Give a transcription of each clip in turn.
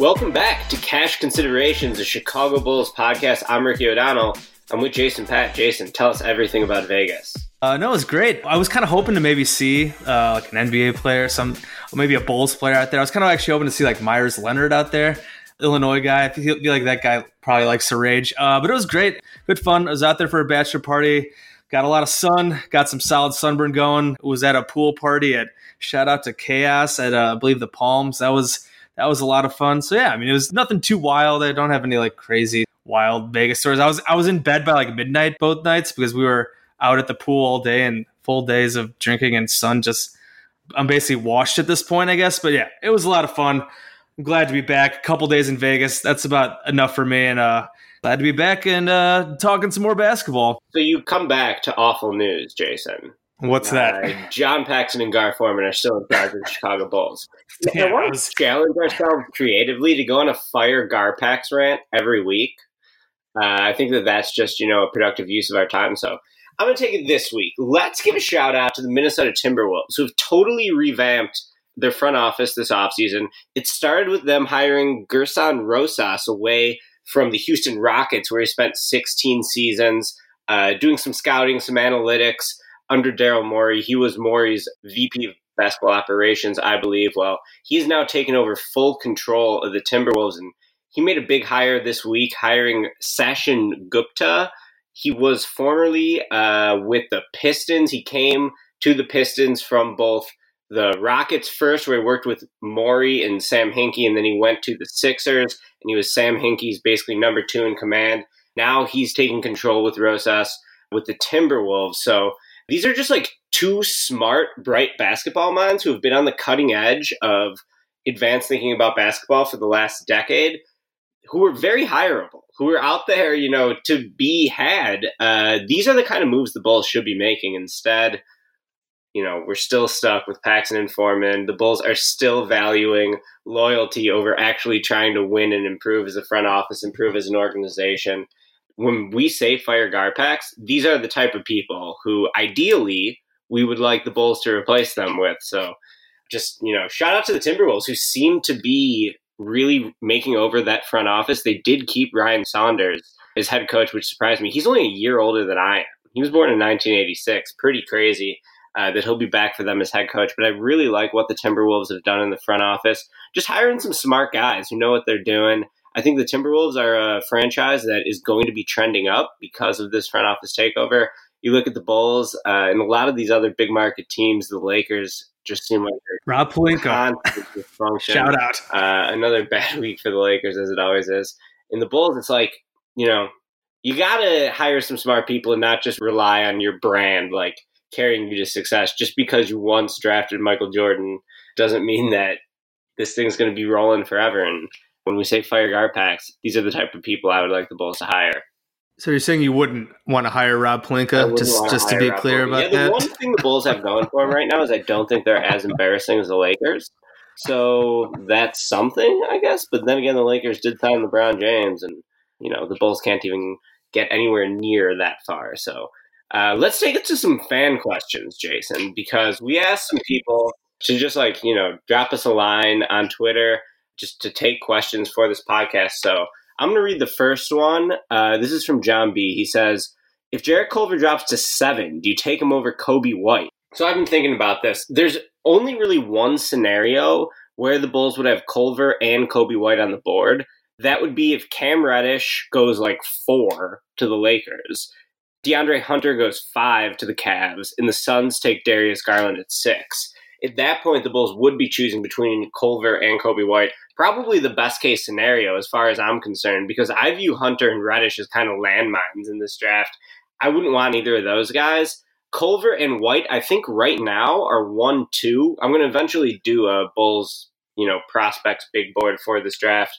Welcome back to Cash Considerations, a Chicago Bulls podcast. I'm Ricky O'Donnell. I'm with Jason Patt. Jason, tell us everything about Vegas. Uh, no, it was great. I was kind of hoping to maybe see uh, like an NBA player, some maybe a Bulls player out there. I was kind of actually hoping to see like Meyers Leonard out there, Illinois guy. I feel, feel like that guy probably likes rage. Uh, but it was great, good fun. I was out there for a bachelor party. Got a lot of sun. Got some solid sunburn going. Was at a pool party at shout out to KAOS at uh, I believe the Palms. That was that was a lot of fun. So yeah, I mean it was nothing too wild. I don't have any like crazy wild Vegas stories. I was I was in bed by like midnight both nights because we were out at the pool all day and full days of drinking and sun just I'm basically washed at this point, I guess. But yeah, it was a lot of fun. I'm glad to be back. A couple days in Vegas. That's about enough for me and uh glad to be back and uh talking some more basketball. So you come back to awful news, Jason. What's that? Uh, John Paxson and Gar Forman are still in charge of the Chicago Bulls. Yeah, I want to challenge ourselves creatively to go on a fire Garpax rant every week. Uh, I think that that's just you know a productive use of our time. So I'm going to take it this week. Let's give a shout out to the Minnesota Timberwolves, who have totally revamped their front office this offseason. It started with them hiring Gerson Rosas away from the Houston Rockets, where he spent 16 seasons, uh, doing some scouting, some analytics under Daryl Morey. He was Morey's VP of basketball operations, I believe. Well, he's now taken over full control of the Timberwolves, and he made a big hire this week, hiring Sachin Gupta. He was formerly uh, with the Pistons. He came to the Pistons from both the Rockets first, where he worked with Morey and Sam Hinkie, and then he went to the Sixers, and he was Sam Hinkie's basically number two in command. Now he's taking control with Rosas with the Timberwolves. So these are just like two smart, bright basketball minds who have been on the cutting edge of advanced thinking about basketball for the last decade, who are very hireable, who are out there, you know, to be had. Uh, these are the kind of moves the Bulls should be making. Instead, you know, we're still stuck with Paxson and Forman. The Bulls are still valuing loyalty over actually trying to win and improve as a front office, improve as an organization when we say fire Garpax, these are the type of people who ideally we would like the Bulls to replace them with. So just, you know, shout out to the Timberwolves who seem to be really making over that front office. They did keep Ryan Saunders as head coach, which surprised me. He's only a year older than I am. He was born in 1986. Pretty crazy. Uh, that he'll be back for them as head coach, but I really like what the Timberwolves have done in the front office. Just hiring some smart guys who know what they're doing. I think the Timberwolves are a franchise that is going to be trending up because of this front office takeover. You look at the Bulls uh, and a lot of these other big market teams, the Lakers just seem like they're Rob Pelinka. Shout out. Uh, another bad week for the Lakers, as it always is. In the Bulls, it's like, you know, you got to hire some smart people and not just rely on your brand, like carrying you to success. Just because you once drafted Michael Jordan doesn't mean that this thing's going to be rolling forever. And when we say fire Garpax, these are the type of people I would like the Bulls to hire. So you're saying you wouldn't want to hire Rob I Pelinka? Just just to be Rob clear Pelinka. about yeah, The that. one thing the Bulls have going for them right now is I don't think they're as embarrassing as the Lakers. So that's something, I guess. But then again, the Lakers did sign LeBron James, and you know the Bulls can't even get anywhere near that far. So Uh, let's take it to some fan questions, Jason, because we asked some people to just like, you know, drop us a line on Twitter just to take questions for this podcast. So I'm going to read the first one. Uh, this is from John B. He says, If Jarrett Culver drops to seven, do you take him over Coby White? So I've been thinking about this. There's only really one scenario where the Bulls would have Culver and Coby White on the board. That would be if Cam Reddish goes like four to the Lakers. DeAndre Hunter goes five to the Cavs, and the Suns take Darius Garland at six. At that point, the Bulls would be choosing between Culver and Coby White. Probably the best case scenario, as far as I'm concerned, because I view Hunter and Reddish as kind of landmines in this draft. I wouldn't want either of those guys. Culver and White, I think right now are one two. I'm going to eventually do a Bulls, you know, prospects big board for this draft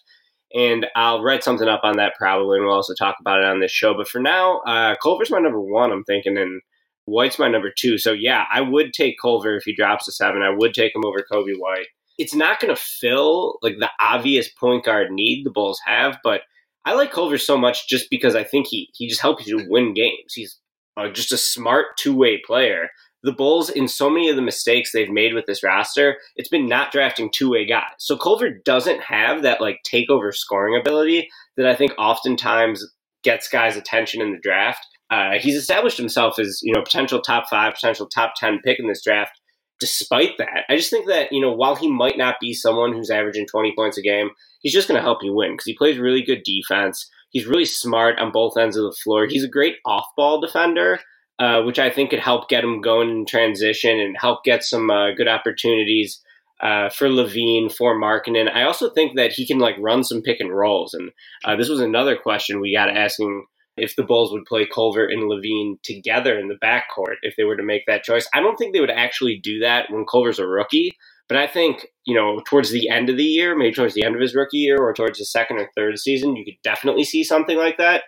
and I'll write something up on that probably, and we'll also talk about it on this show. But for now, uh, Culver's my number one, I'm thinking, and White's my number two. So yeah, I would take Culver if he drops to seven. I would take him over Coby White. It's not going to fill like the obvious point guard need the Bulls have, but I like Culver so much just because I think he he just helps you win games. He's uh, just a smart two way player the Bulls, in so many of the mistakes they've made with this roster, it's been not drafting two way guys. So Culver doesn't have that like takeover scoring ability that I think oftentimes gets guys' attention in the draft. Uh, he's established himself as you know potential top five, potential top ten pick in this draft. Despite that, I just think that you know while he might not be someone who's averaging twenty points a game, he's just going to help you win because he plays really good defense. He's really smart on both ends of the floor. He's a great off ball defender. Uh, which I think could help get him going in transition and help get some uh, good opportunities uh, for LaVine, for Markkanen. I also think that he can like run some pick and rolls. And uh, this was another question we got asking if the Bulls would play Culver and LaVine together in the backcourt if they were to make that choice. I don't think they would actually do that when Culver's a rookie. But I think, you know, towards the end of the year, maybe towards the end of his rookie year or towards the second or third season, you could definitely see something like that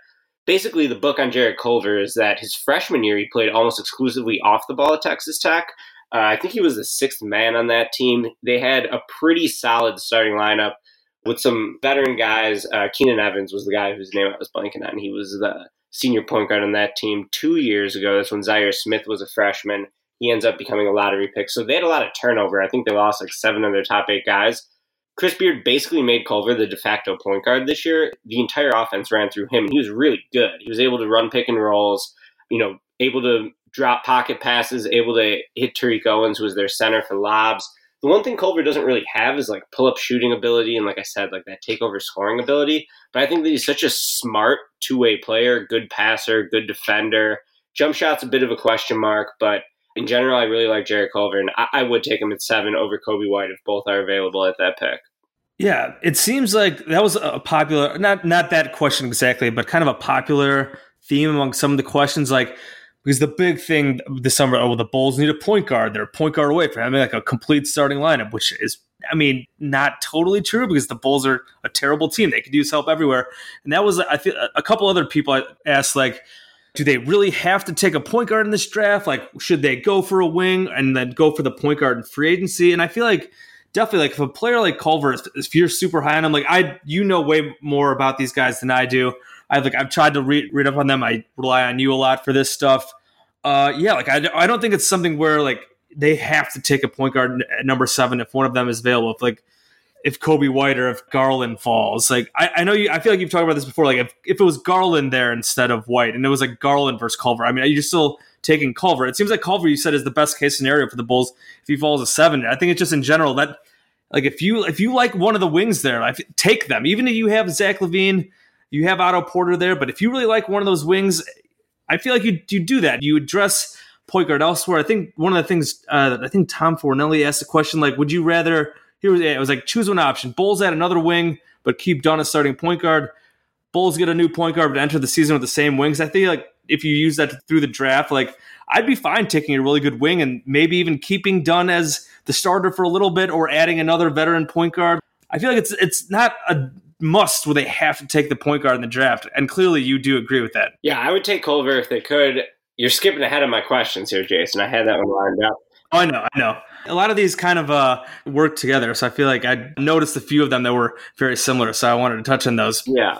basically the book on Jarrett Culver is that his freshman year he played almost exclusively off the ball at Texas Tech. Uh, I think he was the sixth man on that team. They had a pretty solid starting lineup with some veteran guys. Uh, Keenan Evans was the guy whose name I was blanking on. He was the senior point guard on that team two years ago. That's when Zhaire Smith was a freshman. He ends up becoming a lottery pick. So they had a lot of turnover. I think they lost like seven of their top eight guys. Chris Beard basically made Culver the de facto point guard this year. The entire offense ran through him, and he was really good. He was able to run pick and rolls, you know, able to drop pocket passes, able to hit Tariq Owens, who was their center for lobs. The one thing Culver doesn't really have is like pull up shooting ability and, like I said, like that takeover scoring ability. But I think that he's such a smart two way player, good passer, good defender. Jump shot's a bit of a question mark, but in general, I really like Jarrett Culver, and I, I would take him at seven over Coby White if both are available at that pick. Yeah, it seems like that was a popular not not that question exactly, but kind of a popular theme among some of the questions. Like because the big thing this summer, oh, the Bulls need a point guard. They're a point guard away from having like a complete starting lineup, which is, I mean, not totally true because the Bulls are a terrible team. They could use help everywhere. And that was, I feel, a couple other people I asked, like, do they really have to take a point guard in this draft? Like, should they go for a wing and then go for the point guard in free agency? And I feel like definitely, like, if a player like Culver, if you're super high on him, like, I, you know, way more about these guys than I do. I've like I've tried to read read up on them. I rely on you a lot for this stuff. Uh, yeah, like I, I don't think it's something where like they have to take a point guard at number seven if one of them is available. If like if Coby White or if Garland falls. Like I, I know you I feel like you've talked about this before. Like if, if it was Garland there instead of White and it was like Garland versus Culver, I mean, are you're still taking Culver. It seems like Culver you said is the best case scenario for the Bulls if he falls a seven. I think it's just in general that like if you if you like one of the wings there, I take them. Even if you have Zach LaVine, you have Otto Porter there, but if you really like one of those wings, I feel like you you do that. You address point guard elsewhere. I think one of the things uh, I think Tom Fornelli asked the question like, would you rather here was it was like choose one option. Bulls add another wing, but keep Dunn as starting point guard. Bulls get a new point guard, but enter the season with the same wings. I think like if you use that through the draft, like I'd be fine taking a really good wing and maybe even keeping Dunn as the starter for a little bit or adding another veteran point guard. I feel like it's it's not a must where they have to take the point guard in the draft. And clearly you do agree with that. Yeah, I would take Culver if they could. You're skipping ahead of my questions here, Jason. I had that one lined up. Oh, I know, I know. A lot of these kind of uh, work together, so I feel like I noticed a few of them that were very similar. So I wanted to touch on those. Yeah.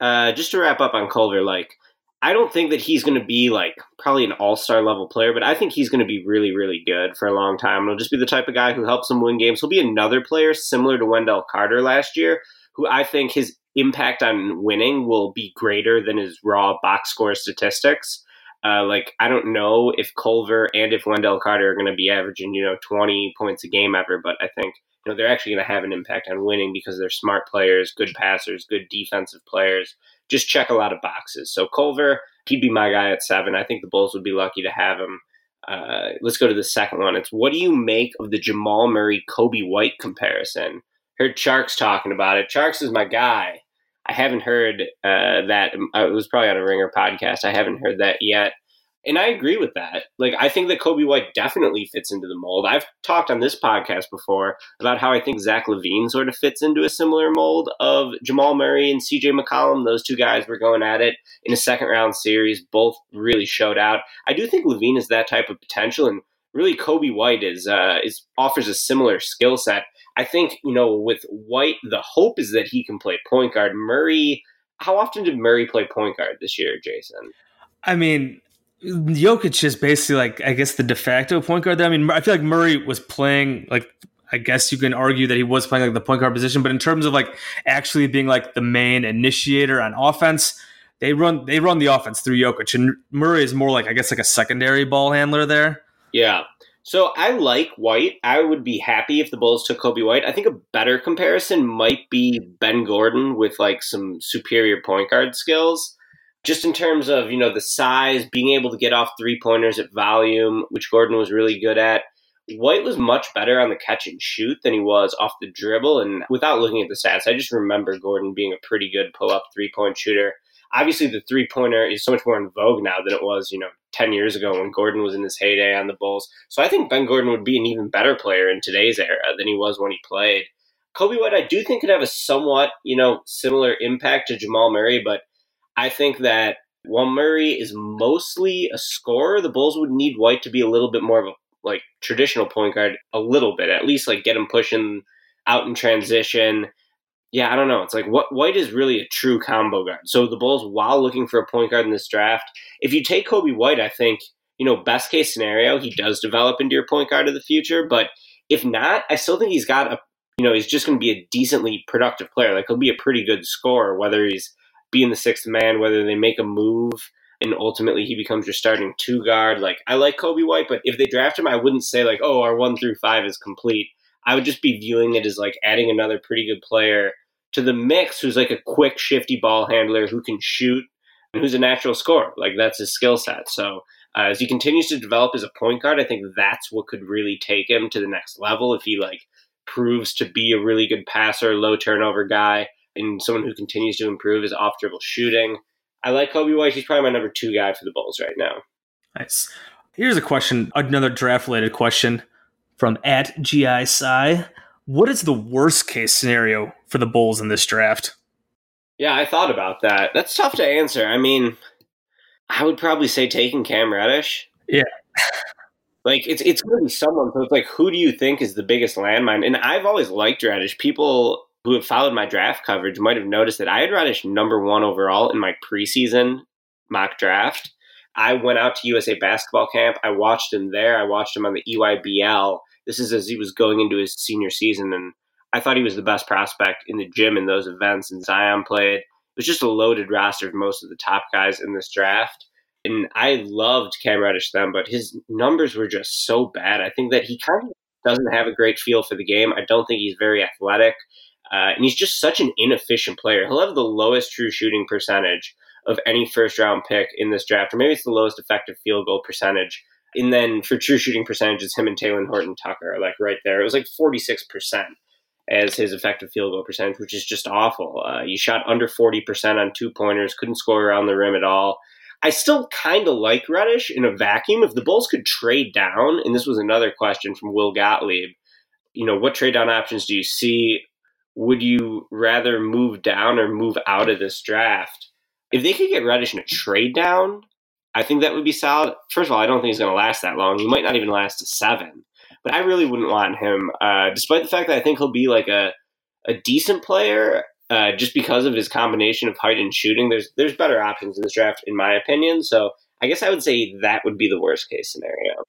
Uh, just to wrap up on Culver, like I don't think that he's going to be like probably an all star level player, but I think he's going to be really, really good for a long time. He'll just be the type of guy who helps them win games. He'll be another player similar to Wendell Carter last year, who I think his impact on winning will be greater than his raw box score statistics. Uh, like I don't know if Culver and if Wendell Carter are going to be averaging you know 20 points a game ever, but I think you know they're actually going to have an impact on winning because they're smart players, good passers, good defensive players. Just check a lot of boxes. So Culver, he'd be my guy at seven. I think the Bulls would be lucky to have him. Uh, let's go to the second one. It's what do you make of the Jamal Murray Coby White comparison? Heard Tjarks talking about it. Tjarks is my guy. I haven't heard uh, that. Uh, it was probably on a Ringer podcast. I haven't heard that yet. And I agree with that. Like, I think that Coby White definitely fits into the mold. I've talked on this podcast before about how I think Zach LaVine sort of fits into a similar mold of Jamal Murray and CJ McCollum. Those two guys were going at it in a second round series. Both really showed out. I do think LaVine is that type of potential, and really Coby White is uh, is offers a similar skill set. I think, you know, with White, the hope is that he can play point guard. Murray, how often did Murray play point guard this year, Jason? I mean, Jokic is basically like, I guess, the de facto point guard there. I mean, I feel like Murray was playing like I guess you can argue that he was playing like the point guard position, but in terms of like actually being like the main initiator on offense, they run they run the offense through Jokic, and Murray is more like I guess like a secondary ball handler there. Yeah, so I like White. I would be happy if the Bulls took Coby White. I think a better comparison might be Ben Gordon with like some superior point guard skills. Just in terms of, you know, the size, being able to get off three pointers at volume, which Gordon was really good at. White was much better on the catch and shoot than he was off the dribble. And without looking at the stats, I just remember Gordon being a pretty good pull up three point shooter obviously the three pointer is so much more in vogue now than it was, you know, 10 years ago when Gordon was in his heyday on the Bulls. So I think Ben Gordon would be an even better player in today's era than he was when he played. Coby White, I do think could have a somewhat, you know, similar impact to Jamal Murray, but I think that while Murray is mostly a scorer, the Bulls would need White to be a little bit more of a like traditional point guard, a little bit, at least like get him pushing out in transition yeah, I don't know. It's like what White is really a true combo guard. So the Bulls, while looking for a point guard in this draft, if you take Coby White, I think you know best case scenario he does develop into your point guard of the future. But if not, I still think he's got a you know he's just going to be a decently productive player. Like he'll be a pretty good scorer, whether he's being the sixth man, whether they make a move and ultimately he becomes your starting two guard. Like I like Coby White, but if they draft him, I wouldn't say like, oh, our one through five is complete. I would just be viewing it as like adding another pretty good player to the mix who's like a quick, shifty ball handler who can shoot and who's a natural scorer. Like that's his skill set. So uh, as he continues to develop as a point guard, I think that's what could really take him to the next level if he like proves to be a really good passer, low turnover guy, and someone who continues to improve his off dribble shooting. I like Coby White. He's probably my number two guy for the Bulls right now. Nice. Here's a question, another draft related question from at GI what is the worst case scenario for the Bulls in this draft? Yeah, I thought about that. That's tough to answer. I mean, I would probably say taking Cam Reddish. Yeah. like it's it's going to be someone. So it's like, who do you think is the biggest landmine? And I've always liked Reddish. People who have followed my draft coverage might have noticed that I had Reddish number one overall in my preseason mock draft. I went out to USA basketball camp. I watched him there. I watched him on the EYBL this is as he was going into his senior season, and I thought he was the best prospect in the gym in those events. And Zion played. It was just a loaded roster of most of the top guys in this draft. And I loved Cam Reddish then, but his numbers were just so bad. I think that he kind of doesn't have a great feel for the game. I don't think he's very athletic. Uh, and he's just such an inefficient player. He'll have the lowest true shooting percentage of any first round pick in this draft, or maybe it's the lowest effective field goal percentage and then for true shooting percentages, him and Talen Horton Tucker are like right there. It was like 46% as his effective field goal percentage, which is just awful. Uh, he shot under 40% on two pointers, couldn't score around the rim at all. I still kind of like Reddish in a vacuum. If the Bulls could trade down, and this was another question from Will Gottlieb, you know, what trade down options do you see? Would you rather move down or move out of this draft? If they could get Reddish in a trade down, I think that would be solid. First of all, I don't think he's going to last that long. He might not even last to seven. But I really wouldn't want him, uh, despite the fact that I think he'll be like a a decent player. uh, just because of his combination of height and shooting. There's there's better options in this draft, in my opinion. So I guess I would say that would be the worst case scenario.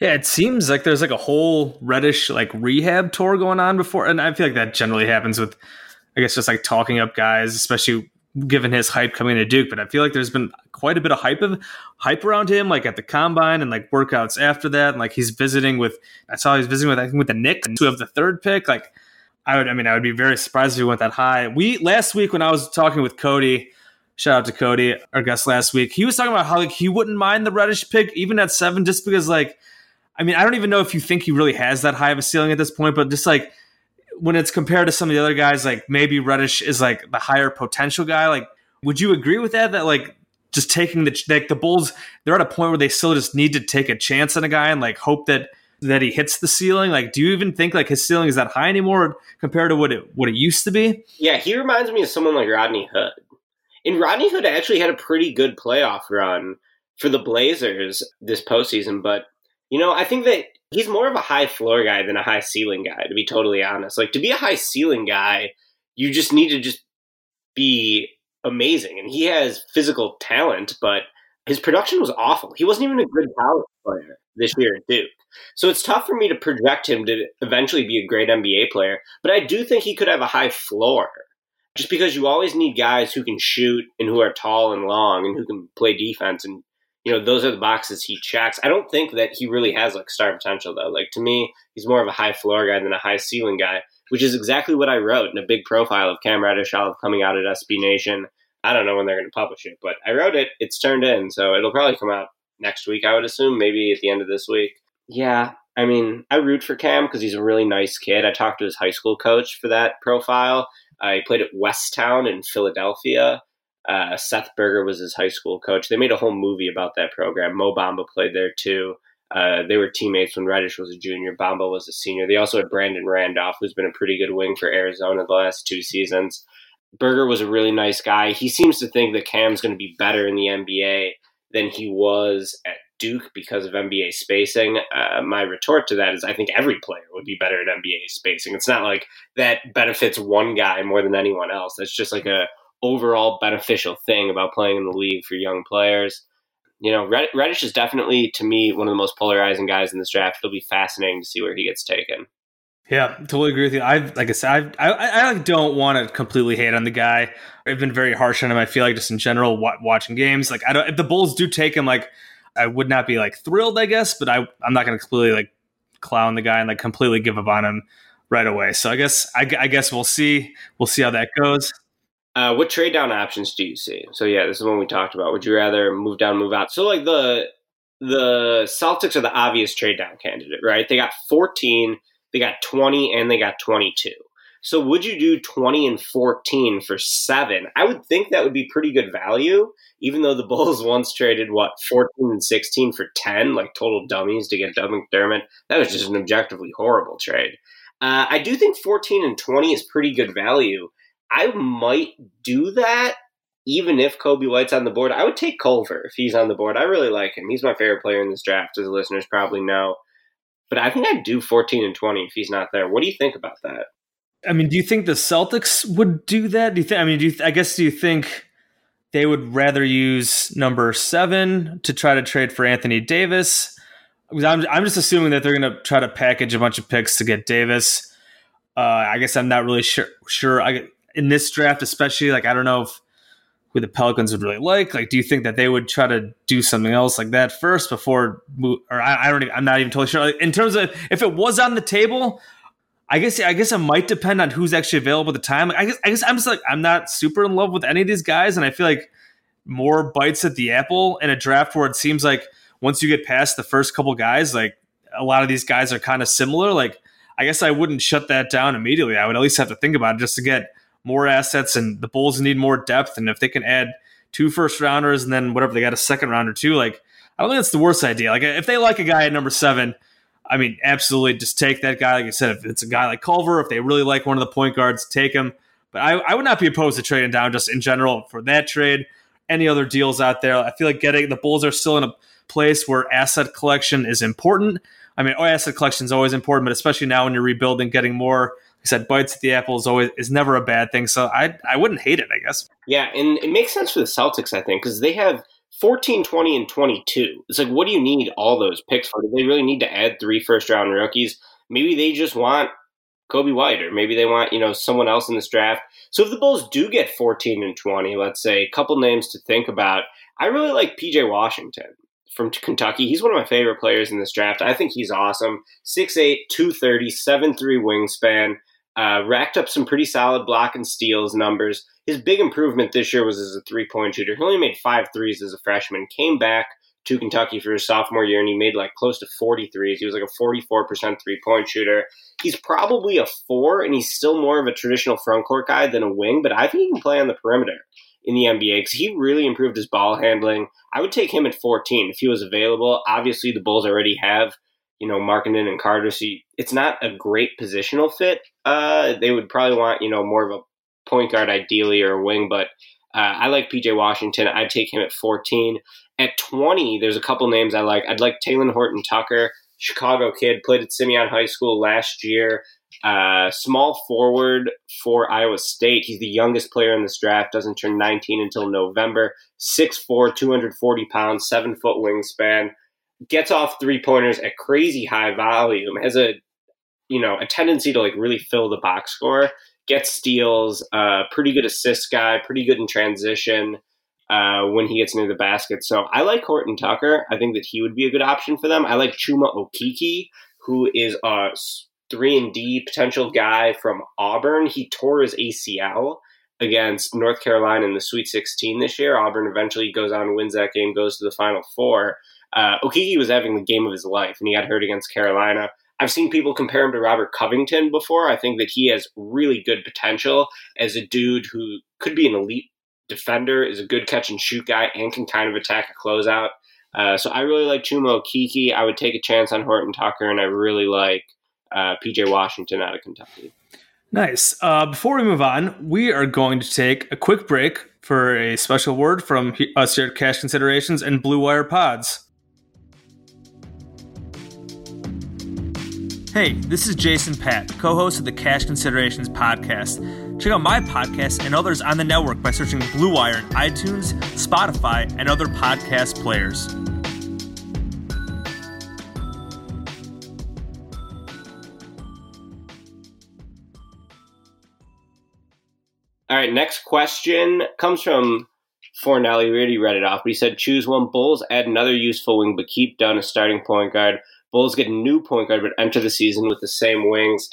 Yeah, it seems like there's like a whole Reddish like rehab tour going on before, and I feel like that generally happens with, I guess, just like talking up guys, especially given his hype coming to Duke. But I feel like there's been quite a bit of hype of hype around him, like at the combine and like workouts after that, and like he's visiting with. I saw he's visiting with I think with the Knicks who have the third pick. Like, I would, I mean, I would be very surprised if he went that high. We last week when I was talking with Cody. Shout out to Cody, our guest last week. He was talking about how like he wouldn't mind the Reddish pick even at seven, just because like I mean, I don't even know if you think he really has that high of a ceiling at this point, but just like when it's compared to some of the other guys, like maybe Reddish is like the higher potential guy. Like, would you agree with that? That like just taking the like the Bulls, they're at a point where they still just need to take a chance on a guy and like hope that that he hits the ceiling. Like, do you even think like his ceiling is that high anymore compared to what it what it used to be? Yeah, he reminds me of someone like Rodney Hood. And Rodney Hood actually had a pretty good playoff run for the Blazers this postseason, but you know, I think that he's more of a high floor guy than a high ceiling guy, to be totally honest. Like, to be a high ceiling guy, you just need to just be amazing. And he has physical talent, but his production was awful. He wasn't even a good college player this year at Duke. So it's tough for me to project him to eventually be a great NBA player, but I do think he could have a high floor. Just because you always need guys who can shoot and who are tall and long and who can play defense and you know, those are the boxes he checks. I don't think that he really has like star potential though. Like to me, he's more of a high floor guy than a high ceiling guy, which is exactly what I wrote in a big profile of Cam Reddish coming out at SB Nation. I don't know when they're going to publish it, but I wrote it. It's turned in, so it'll probably come out next week. I would assume, maybe at the end of this week. Yeah, I mean, I root for Cam because he's a really nice kid. I talked to his high school coach for that profile. He played at Westtown in Philadelphia. Uh, Seth Berger was his high school coach. They made a whole movie about that program. Mo Bamba played there too. Uh, they were teammates when Reddish was a junior. Bamba was a senior. They also had Brandon Randolph, who's been a pretty good wing for Arizona the last two seasons. Berger was a really nice guy. He seems to think that Cam's going to be better in the NBA than he was at Duke because of NBA spacing. Uh, my retort to that is I think every player would be better at NBA spacing. It's not like that benefits one guy more than anyone else. That's just like a overall beneficial thing about playing in the league for young players. You know, Reddish is definitely to me one of the most polarizing guys in this draft. It'll be fascinating to see where he gets taken. Yeah, totally agree with you. I've like I said, I I, I don't want to completely hate on the guy. I've been very harsh on him. I feel like just in general watching games, like I don't. If the Bulls do take him, like I would not be like thrilled, I guess, but I I'm not going to completely like clown the guy and like completely give up on him right away. So I guess I, I guess we'll see. We'll see how that goes. Uh, what trade down options do you see? So yeah, this is one we talked about. Would you rather move down, move out? So like the the Celtics are the obvious trade down candidate, right? They got 14, they got 20, and they got 22. So would you do 20 and 14 for seven? I would think that would be pretty good value, even though the Bulls once traded what 14 and 16 for 10, like total dummies to get Doug McDermott. That was just an objectively horrible trade. Uh, I do think 14 and 20 is pretty good value. I might do that even if Coby White's on the board. I would take Culver if he's on the board. I really like him. He's my favorite player in this draft, as listeners probably know. But I think I'd do 14 and 20 if he's not there. What do you think about that? I mean, do you think the Celtics would do that? Do you think? I mean, do you? I guess do you think they would rather use number seven to try to trade for Anthony Davis? I'm I'm just assuming that they're going to try to package a bunch of picks to get Davis. Uh, I guess I'm not really sure. Sure, I in this draft, especially, like I don't know if who the Pelicans would really like. Like, do you think that they would try to do something else like that first before, or I, I don't, even, I'm not even totally sure. Like, in terms of if it was on the table, I guess, I guess it might depend on who's actually available at the time. I guess, I guess I'm just like I'm not super in love with any of these guys, and I feel like more bites at the apple in a draft where it seems like once you get past the first couple guys, like a lot of these guys are kind of similar. Like, I guess I wouldn't shut that down immediately. I would at least have to think about it just to get more assets, and the Bulls need more depth. And if they can add two first rounders and then whatever they got a second rounder too, like I don't think that's the worst idea. Like if they like a guy at number seven, I mean, absolutely, just take that guy. Like I said, if it's a guy like Culver, if they really like one of the point guards, take him. But I, I would not be opposed to trading down just in general for that trade. Any other deals out there? I feel like getting the Bulls are still in a place where asset collection is important. I mean, oh, asset collection is always important, but especially now when you're rebuilding, getting more he said bites at the apple is always is never a bad thing. So I I wouldn't hate it, I guess. Yeah, and it makes sense for the Celtics, I think, because they have 14, 20, and 22. It's like, what do you need all those picks for? Do they really need to add three first round rookies? Maybe they just want Coby White, or maybe they want, you know, someone else in this draft. So if the Bulls do get 14 and 20, let's say, a couple names to think about. I really like PJ Washington from Kentucky. He's one of my favorite players in this draft. I think he's awesome. 6'8, 230, 7'3 wingspan. Uh, racked up some pretty solid block and steals numbers. His big improvement this year was as a three point shooter. He only made five threes as a freshman, came back to Kentucky for his sophomore year, and he made like close to 40 threes. He was like a 44% three point shooter. He's probably a four, and he's still more of a traditional front court guy than a wing, but I think he can play on the perimeter in the NBA because he really improved his ball handling. I would take him at 14 if he was available. Obviously, the Bulls already have you know, Markkanen and Carter. So it's not a great positional fit. Uh, they would probably want, you know, more of a point guard ideally or a wing, but uh, I like PJ Washington. I'd take him at 14. At 20, there's a couple names I like. I'd like Talen Horton Tucker, Chicago kid, played at Simeon High School last year. Uh, small forward for Iowa State. He's the youngest player in this draft, doesn't turn 19 until November. 6'4, 240 pounds, 7 foot wingspan gets off three pointers at crazy high volume, has a you know a tendency to like really fill the box score, gets steals, uh, pretty good assist guy, pretty good in transition uh, when he gets near the basket. So I like Horton Tucker. I think that he would be a good option for them. I like Chuma Okeke, who is a three and D potential guy from Auburn. He tore his ACL against North Carolina in the Sweet 16 this year. Auburn eventually goes on, wins that game, goes to the Final Four. Uh, Okeke was having the game of his life, and he got hurt against Carolina. I've seen people compare him to Robert Covington before. I think that he has really good potential as a dude who could be an elite defender, is a good catch and shoot guy, and can kind of attack a closeout. Uh, so I really like Chuma Okeke. I would take a chance on Horton Tucker, and I really like uh, PJ Washington out of Kentucky. Nice. Uh, before we move on, we are going to take a quick break for a special word from us here at Cash Considerations and Blue Wire Pods. Hey, this is Jason Patt, co host of the Cash Considerations podcast. Check out my podcast and others on the network by searching Blue Wire in iTunes, Spotify, and other podcast players. All right, next question comes from Fornelli. We already read it off, but he said, choose one Bulls, add another useful wing, but keep Dunn a starting point guard. Bulls get a new point guard, but enter the season with the same wings.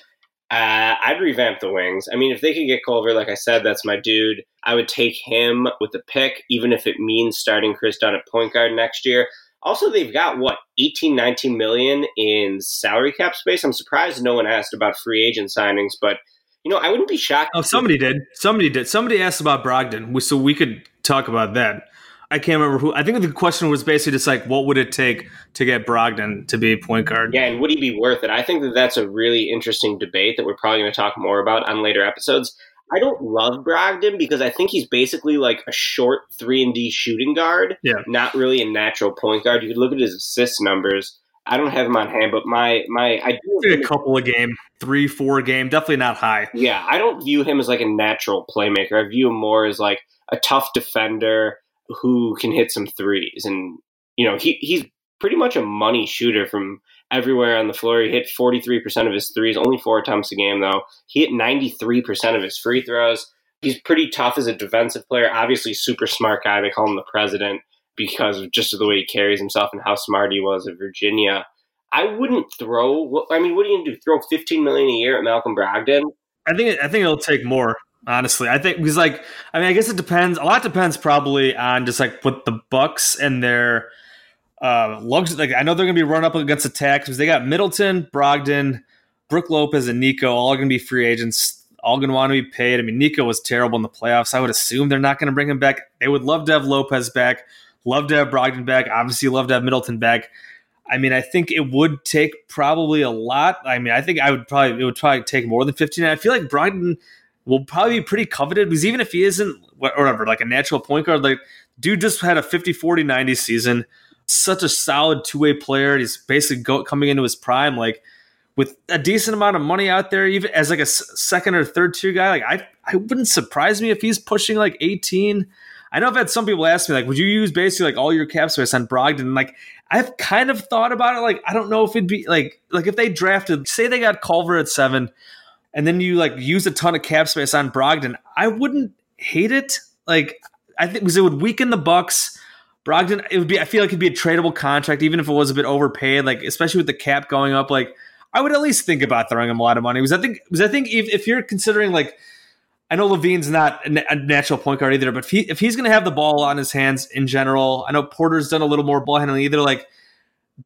Uh, I'd revamp the wings. I mean, if they could get Culver, like I said, that's my dude. I would take him with the pick, even if it means starting Chris Dunn at point guard next year. Also, they've got what 18, 19 million in salary cap space. I'm surprised no one asked about free agent signings, but you know, I wouldn't be shocked. Oh, somebody did. Somebody did. Somebody asked about Brogdon, so we could talk about that. I can't remember who. I think the question was basically just like, what would it take to get Brogdon to be a point guard? Yeah, and would he be worth it? I think that that's a really interesting debate that we're probably going to talk more about on later episodes. I don't love Brogdon because I think he's basically like a short three and D shooting guard. Yeah, not really a natural point guard. You could look at his assist numbers. I don't have him on hand, but my my I do a couple of game, three, four game, definitely not high. Yeah, I don't view him as like a natural playmaker. I view him more as like a tough defender who can hit some threes. And, you know, he, he's pretty much a money shooter from everywhere on the floor. He hit 43% of his threes, only four attempts a game, though. He hit 93% of his free throws. He's pretty tough as a defensive player. Obviously, super smart guy. They call him the president because of just the way he carries himself and how smart he was at Virginia. I wouldn't throw. I mean, what are you gonna do? Throw fifteen million a year at Malcolm Brogdon? I think. I think it'll take more. Honestly, I think because like I mean I guess it depends. A lot depends probably on just like what the Bucks and their uh lugs like I know they're gonna be run up against attack because they got Middleton, Brogdon, Brook Lopez, and Niko all gonna be free agents, all gonna want to be paid. I mean Niko was terrible in the playoffs. I would assume they're not gonna bring him back. They would love to have Lopez back, love to have Brogdon back, obviously love to have Middleton back. I mean, I think it would take probably a lot. I mean, I think I would probably it would probably take more than fifteen. I feel like Brogdon will probably be pretty coveted because even if he isn't whatever, like a natural point guard, like dude just had a 50 40 90 season. Such a solid two way player. He's basically go, coming into his prime. Like, with a decent amount of money out there, even as like a second or third tier guy, like I, I wouldn't surprise me if he's pushing like 18. I know I've had some people ask me like, would you use basically like all your cap space on Brogdon? And like, I've kind of thought about it. Like, I don't know if it'd be like, like if they drafted, say they got Culver at seven, and then you like use a ton of cap space on Brogdon, I wouldn't hate it. Like, I think because it would weaken the Bucks. Brogdon, it would be. I feel like it'd be a tradable contract, even if it was a bit overpaid. Like, especially with the cap going up, like I would at least think about throwing him a lot of money. Because I think, because I think if, if you're considering like, I know LaVine's not a natural point guard either, but if he if he's going to have the ball on his hands in general, I know Porter's done a little more ball handling. Either like,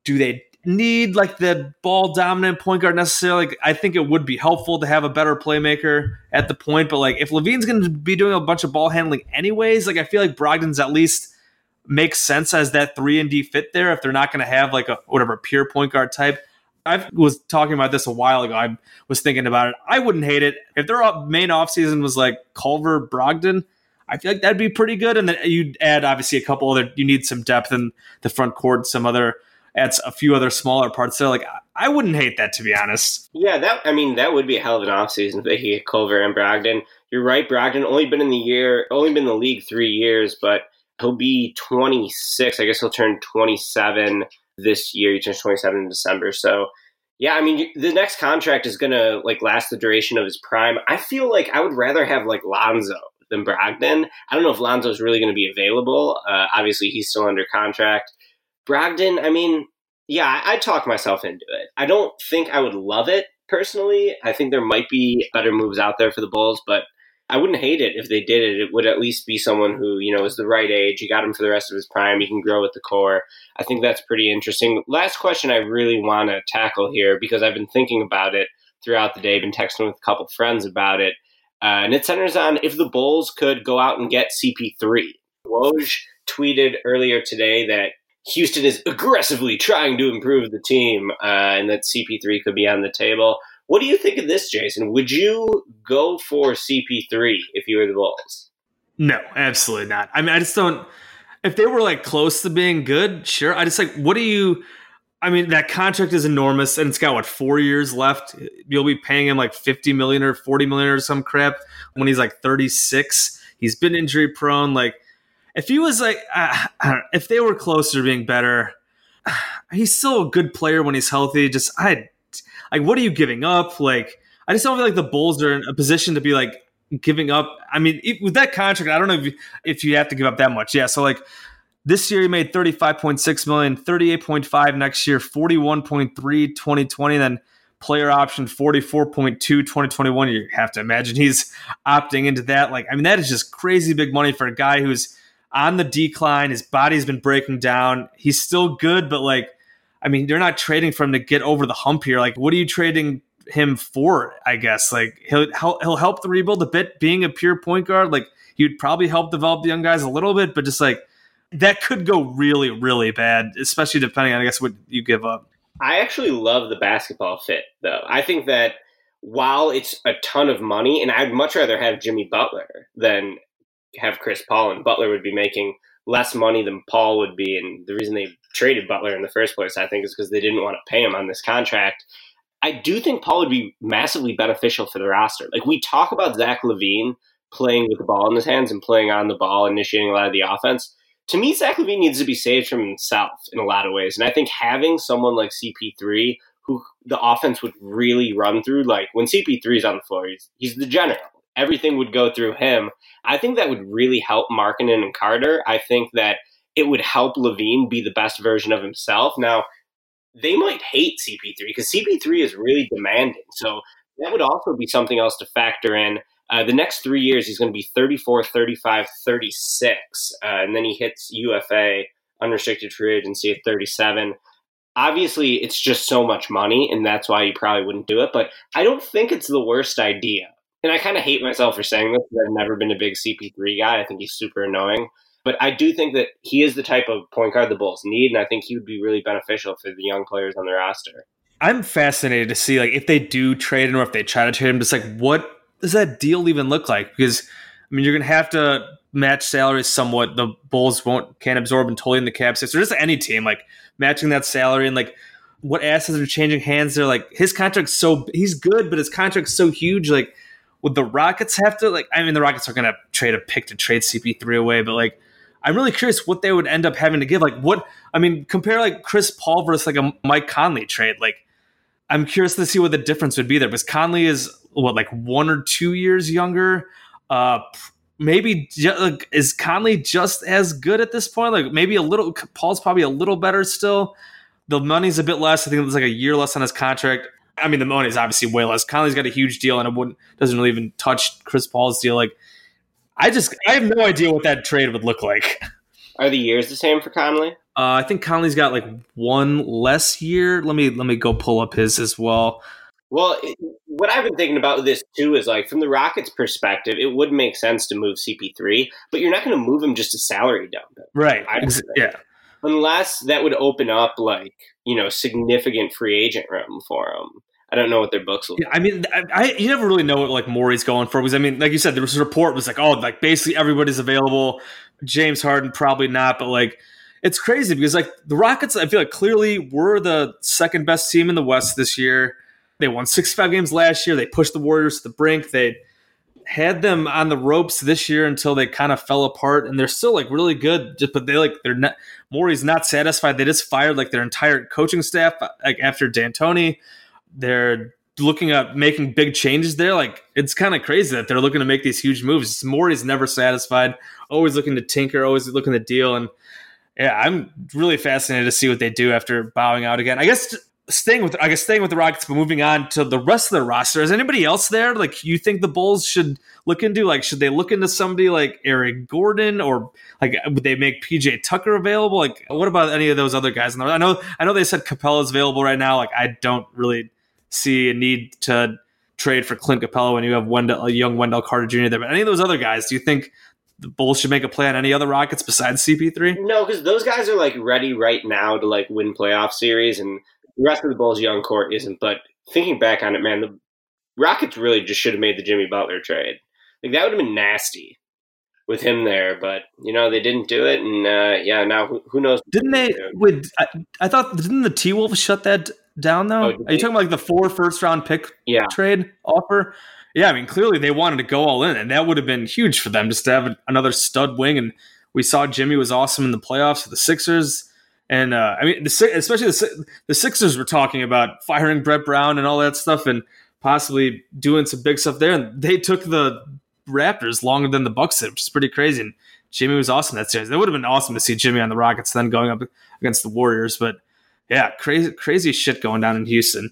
do they need like the ball dominant point guard necessarily? Like, I think it would be helpful to have a better playmaker at the point. But like, if LaVine's going to be doing a bunch of ball handling anyways, like I feel like Brogdon's at least makes sense as that three and D fit there. If they're not going to have like a whatever pure point guard type. I was talking about this a while ago. I was thinking about it. I wouldn't hate it if their main offseason was like Culver Brogdon. I feel like that'd be pretty good. And then you'd add obviously a couple other. You need some depth in the front court, some other adds a few other smaller parts there. Like I wouldn't hate that to be honest. Yeah, that I mean that would be a hell of an offseason if they get Culver and Brogdon. You're right, Brogdon only been in the year, only been in the league three years, but he'll be 26. I guess he'll turn 27 this year. He turns 27 in December. So, yeah, I mean, the next contract is going to like last the duration of his prime. I feel like I would rather have like Lonzo than Brogdon. I don't know if Lonzo's really going to be available. Uh, obviously, he's still under contract. Brogdon, I mean, yeah, I, I talk myself into it. I don't think I would love it personally. I think there might be better moves out there for the Bulls, but I wouldn't hate it if they did it. It would at least be someone who, you know, is the right age. You got him for the rest of his prime. He can grow with the core. I think that's pretty interesting. Last question I really want to tackle here because I've been thinking about it throughout the day, been texting with a couple friends about it. Uh, and it centers on if the Bulls could go out and get CP3. Woj tweeted earlier today that Houston is aggressively trying to improve the team uh, and that CP3 could be on the table. What do you think of this, Jason? Would you go for CP3 if you were the Bulls? No, absolutely not. I mean, I just don't. If they were like close to being good, sure. I just like, what do you? I mean, that contract is enormous, and it's got what four years left. You'll be paying him like fifty million or forty million or some crap when he's like thirty six. He's been injury prone. Like, if he was like, uh, if they were closer to being better, he's still a good player when he's healthy. Just I like what are you giving up? Like I just don't feel like the Bulls are in a position to be like giving up. I mean, it, with that contract, I don't know if you, if you have to give up that much. Yeah, so like this year he made 35.6 million, 38.5 next year, 41.3 2020 then player option 44.2 2021 you have to imagine he's opting into that like i mean that is just crazy big money for a guy who's on the decline his body's been breaking down he's still good but like I mean, they're not trading for him to get over the hump here. Like, what are you trading him for? I guess like he'll he'll help the rebuild a bit. Being a pure point guard, like he would probably help develop the young guys a little bit, but just like that could go really really bad, especially depending on I guess what you give up. I actually love the basketball fit though. I think that while it's a ton of money, and I'd much rather have Jimmy Butler than have Chris Paul, and Butler would be making less money than Paul would be. And the reason they traded Butler in the first place, I think, is because they didn't want to pay him on this contract. I do think Paul would be massively beneficial for the roster. Like we talk about Zach LaVine playing with the ball in his hands and playing on the ball, initiating a lot of the offense. To me, Zach LaVine needs to be saved from himself in a lot of ways. And I think having someone like CP3 who the offense would really run through, like when CP3 is on the floor, he's, he's the general. Everything would go through him. I think that would really help Markkanen and Carter. I think that it would help LaVine be the best version of himself. Now, they might hate CP3 because CP3 is really demanding. So that would also be something else to factor in. Uh, the next three years, he's going to be 34, 35, 36. Uh, and then he hits UFA, unrestricted free agency, at 37. Obviously, it's just so much money, and that's why you probably wouldn't do it. But I don't think it's the worst idea and I kind of hate myself for saying this I've never been a big CP3 guy. I think he's super annoying. But I do think that he is the type of point guard the Bulls need, and I think he would be really beneficial for the young players on the roster. I'm fascinated to see like if they do trade him or if they try to trade him, just like what does that deal even look like? Because I mean, you're gonna have to match salaries somewhat. The Bulls won't can't absorb and totally in the cap space, or just any team like matching that salary and like what assets are changing hands there. Like his contract's so he's good, but his contract's so huge. Like would the Rockets have to like? I mean, the Rockets are going to trade a pick to trade CP3 away, but like I'm really curious what they would end up having to give. Like what? I mean, compare like Chris Paul versus like a Mike Conley trade. Like I'm curious to see what the difference would be there because Conley is what like one or two years younger. Uh, maybe like, is Conley just as good at this point? Like maybe a little. Paul's probably a little better still. The money's a bit less. I think it's like a year less on his contract. I mean, the money is obviously way less. Conley's got a huge deal, and it wouldn't doesn't really even touch Chris Paul's deal. Like, I just I have no idea what that trade would look like. Are the years the same for Conley? Uh, I think Conley's got like one less year. Let me let me go pull up his as well. Well, it, what I've been thinking about this too is like from the Rockets' perspective, it would make sense to move CP3, but you're not going to move him just to salary dump him. Right. Yeah. unless that would open up like you know significant free agent room for him. I don't know what their books look. Yeah, I mean, I, I you never really know what like Morey's going for because I mean, like you said, there was a report was like, oh, like basically everybody's available. James Harden probably not, but like it's crazy because like the Rockets, I feel like clearly were the second best team in the West this year. They won six five games last year. They pushed the Warriors to the brink. They had them on the ropes this year until they kind of fell apart, and they're still like really good. Just but they like they're not. Morey's not satisfied. They just fired like their entire coaching staff like after D'Antoni. They're looking at making big changes there. Like it's kind of crazy that they're looking to make these huge moves. Morey's never satisfied. Always looking to tinker. Always looking to deal. And yeah, I'm really fascinated to see what they do after bowing out again. I guess staying with I guess staying with the Rockets, but moving on to the rest of the roster. Is anybody else there? Like you think the Bulls should look into? Like should they look into somebody like Eric Gordon or like would they make PJ Tucker available? Like what about any of those other guys? I know I know they said Capela's available right now. Like I don't really see a need to trade for Clint Capela when you have Wendell, a young Wendell Carter Jr. there. But any of those other guys, do you think the Bulls should make a play on any other Rockets besides CP3? No, because those guys are like ready right now to like win playoff series, and the rest of the Bulls' young court isn't. But thinking back on it, man, the Rockets really just should have made the Jimmy Butler trade. Like that would have been nasty with him there, but you know they didn't do it, and uh, yeah, now who, who knows? Didn't they? With I, I thought didn't the T Wolves shut that down though? Oh, Are you talking about like the four first round pick Yeah, trade offer? Yeah, I mean clearly they wanted to go all in, and that would have been huge for them just to have another stud wing. And we saw Jimmy was awesome in the playoffs for the Sixers. And uh, I mean, the, especially the, the Sixers were talking about firing Brett Brown and all that stuff, and possibly doing some big stuff there. And they took the Raptors longer than the Bucks did, which is pretty crazy. And Jimmy was awesome that series. That would have been awesome to see Jimmy on the Rockets then going up against the Warriors. But yeah, crazy, crazy shit going down in Houston.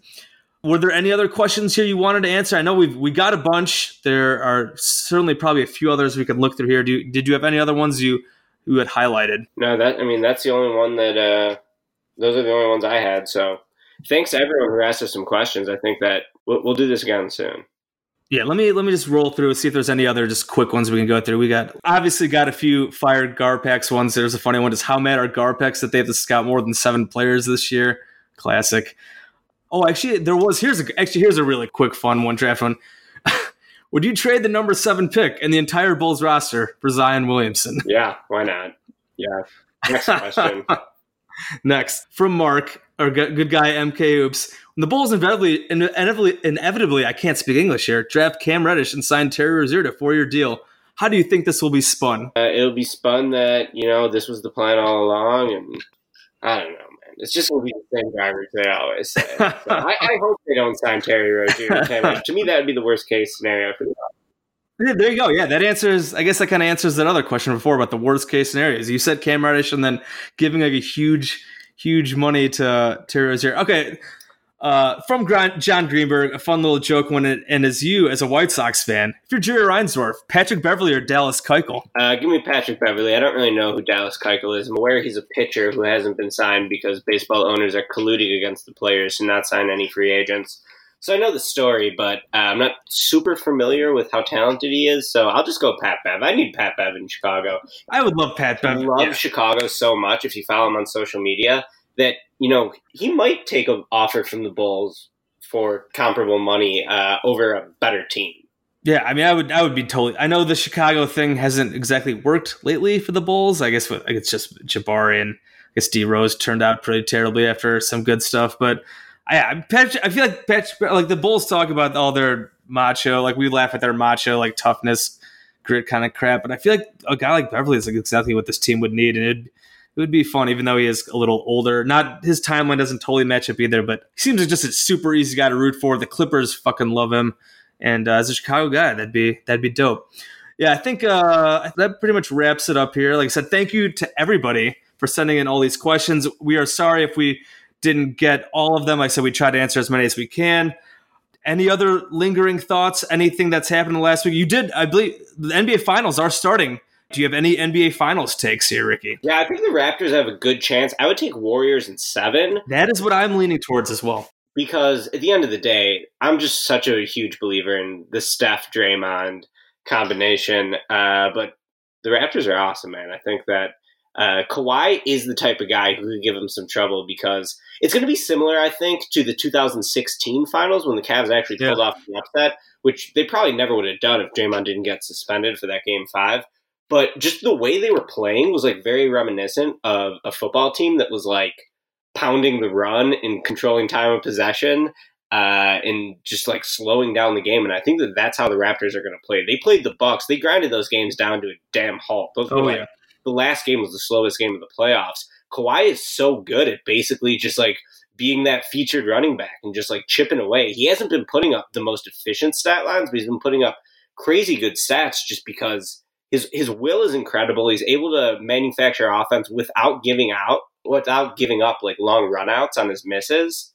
Were there any other questions here you wanted to answer? I know we've we got a bunch. There are certainly probably a few others we could look through here. Do did you have any other ones you you had highlighted? no, that I mean that's the only one that. uh Those are the only ones I had. So thanks to everyone who asked us some questions. I think that we'll, we'll do this again soon. Yeah, let me let me just roll through and see if there's any other just quick ones we can go through. We got obviously got a few fired Garpax ones. There's a funny one. Is how mad are Garpax that they have to scout more than seven players this year? Classic. Oh, actually, there was here's a actually here's a really quick fun one draft one. Would you trade the number seven pick and the entire Bulls roster for Zion Williamson? Yeah, why not? Yeah. Next question. Next, from Mark, our good guy MK Oops. When the Bulls inevitably, inevitably, inevitably, I can't speak English here, draft Cam Reddish and sign Terry Rozier to a four year deal. How do you think this will be spun? Uh, it'll be spun that you know this was the plan all along, and I don't know, man. It's just gonna be the same drivers they always say. So I, I hope they don't sign Terry Rozier. and Cam Reddish. to me, that would be the worst case scenario for there you go. Yeah, that answers. I guess that kind of answers that other question before about the worst case scenarios. You said Cam Reddish and then giving like a huge, huge money to Terry Rozier. Okay, uh, from John Greenberg, a fun little joke when it, and as you as a White Sox fan, if you're Jerry Reinsdorf, Patrick Beverley or Dallas Keuchel, Uh, give me Patrick Beverley. I don't really know who Dallas Keuchel is. I'm aware he's a pitcher who hasn't been signed because baseball owners are colluding against the players to not sign any free agents. So I know the story, but uh, I'm not super familiar with how talented he is. So I'll just go Pat Bev. I need Pat Bev in Chicago. I would love Pat I love Yeah. Chicago so much. If you follow him on social media, that you know he might take an offer from the Bulls for comparable money uh, over a better team. Yeah, I mean, I would, I would be totally. I know the Chicago thing hasn't exactly worked lately for the Bulls. I guess with, like, it's just Jabari and I guess D Rose turned out pretty terribly after some good stuff. But I, I feel like like the Bulls talk about all their macho, like we laugh at their macho, like toughness, grit kind of crap. But I feel like a guy like Beverley is like exactly what this team would need, and it it would be fun, even though he is a little older. Not his timeline doesn't totally match up either, but he seems like just a super easy guy to root for. The Clippers fucking love him, and uh, as a Chicago guy, that'd be that'd be dope. Yeah, I think uh, that pretty much wraps it up here. Like I said, thank you to everybody for sending in all these questions. We are sorry if we didn't get all of them. Like I said, we try to answer as many as we can. Any other lingering thoughts? Anything that's happened in the last week? You did, I believe, the NBA Finals are starting. Do you have any NBA Finals takes here, Ricky? Yeah, I think the Raptors have a good chance. I would take Warriors in seven. That is what I'm leaning towards as well. Because at the end of the day, I'm just such a huge believer in the Steph Draymond combination. Uh, but the Raptors are awesome, man. I think that uh, Kawhi is the type of guy who could give him some trouble because it's going to be similar, I think, to the 2016 finals when the Cavs actually pulled yeah. off the upset, which they probably never would have done if Draymond didn't get suspended for that game five. But just the way they were playing was like very reminiscent of a football team that was like pounding the run and controlling time of possession uh, and just like slowing down the game. And I think that that's how the Raptors are going to play. They played the Bucks. They grinded those games down to a damn halt. Those oh, like, yeah the last game was the slowest game of the playoffs. Kawhi is so good at basically just like being that featured running back and just like chipping away. He hasn't been putting up the most efficient stat lines, but he's been putting up crazy good stats just because his his will is incredible. He's able to manufacture offense without giving out, without giving up like long runouts on his misses.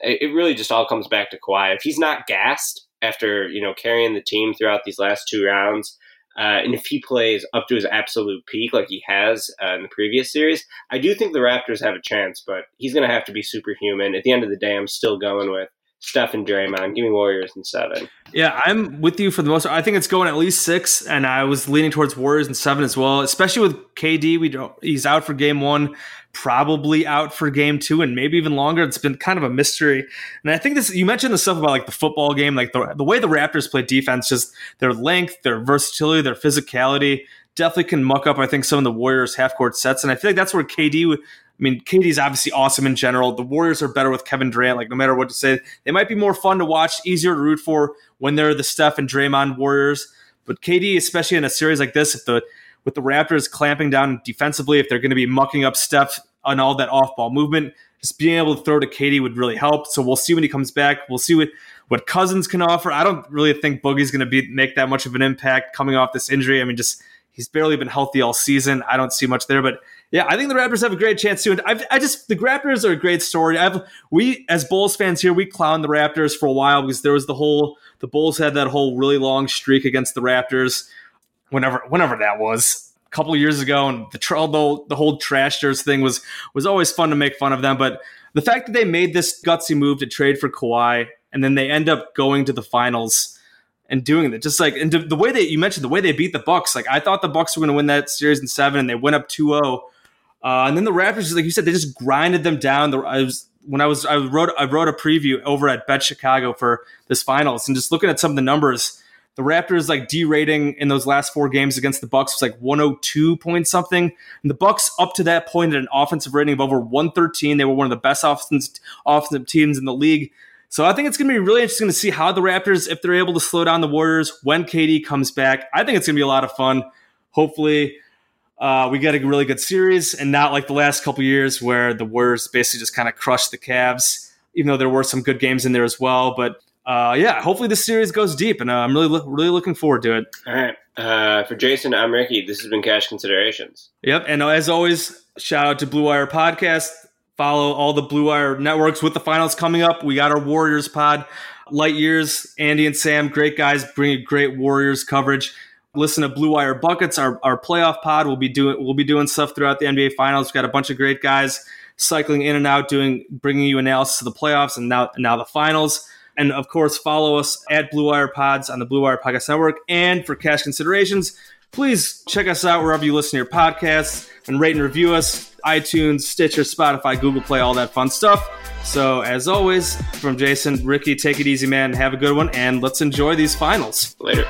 It, it really just all comes back to Kawhi. If he's not gassed after you know carrying the team throughout these last two rounds, uh, and if he plays up to his absolute peak like he has uh, in the previous series, I do think the Raptors have a chance, but he's going to have to be superhuman. At the end of the day, I'm still going with Steph and Draymond. Give me Warriors in seven. Yeah, I'm with you for the most. I think it's going at least six, and I was leaning towards Warriors in seven as well, especially with KD. We don't, he's out for game one, probably out for game two, and maybe even longer. It's been kind of a mystery. And I think this, you mentioned the stuff about like the football game, like the, the way the Raptors play defense, just their length, their versatility, their physicality definitely can muck up, I think, some of the Warriors half court sets. And I feel like that's where KD I mean, KD's obviously awesome in general. The Warriors are better with Kevin Durant. Like, no matter what to say, they might be more fun to watch, easier to root for when they're the Steph and Draymond Warriors. But KD, especially in a series like this, if the with the Raptors clamping down defensively, if they're going to be mucking up Steph on all that off ball movement, just being able to throw to KD would really help. So we'll see when he comes back. We'll see what what Cousins can offer. I don't really think Boogie's going to be make that much of an impact coming off this injury. I mean, just he's barely been healthy all season. I don't see much there, but yeah, I think the Raptors have a great chance too. And I've, I just the Raptors are a great story. I've we as Bulls fans here, we clown the Raptors for a while because there was the whole the Bulls had that whole really long streak against the Raptors, whenever whenever that was a couple years ago, and the the, the whole trashers thing was was always fun to make fun of them. But the fact that they made this gutsy move to trade for Kawhi and then they end up going to the finals and doing it. Just like and the way that you mentioned the way they beat the Bucks, like I thought the Bucks were going to win that series in seven, and they went up 2-0 uh, and then the Raptors, like you said, they just grinded them down. The, I was when I was I wrote I wrote a preview over at Bet Chicago for this finals, and just looking at some of the numbers, the Raptors like D rating in those last four games against the Bucks was like 102 point something, and the Bucks up to that point had an offensive rating of over 113. They were one of the best offensive offensive teams in the league. So I think it's going to be really interesting to see how the Raptors, if they're able to slow down the Warriors when KD comes back. I think it's going to be a lot of fun. Hopefully, uh, we get a really good series, and not like the last couple years where the Warriors basically just kind of crushed the Cavs. Even though there were some good games in there as well, but uh, yeah, hopefully this series goes deep, and uh, I'm really really looking forward to it. All right, uh, for Jason, I'm Ricky. This has been Cash Considerations. Yep, and as always, shout out to Blue Wire Podcast. Follow all the Blue Wire networks with the finals coming up. We got our Warriors pod, Light Years, Andy and Sam, great guys, bringing great Warriors coverage listen to Blue Wire Buckets, our, our playoff pod. We'll be doing we'll be doing stuff throughout the NBA Finals. We've got a bunch of great guys cycling in and out, doing bringing you analysis of the playoffs and now now the finals. And of course, follow us at Blue Wire Pods on the Blue Wire Podcast Network. And for cash considerations, please check us out wherever you listen to your podcasts and rate and review us iTunes, Stitcher, Spotify, Google Play, all that fun stuff. So, as always, from Jason, Ricky, take it easy, man. Have a good one, and let's enjoy these finals. Later.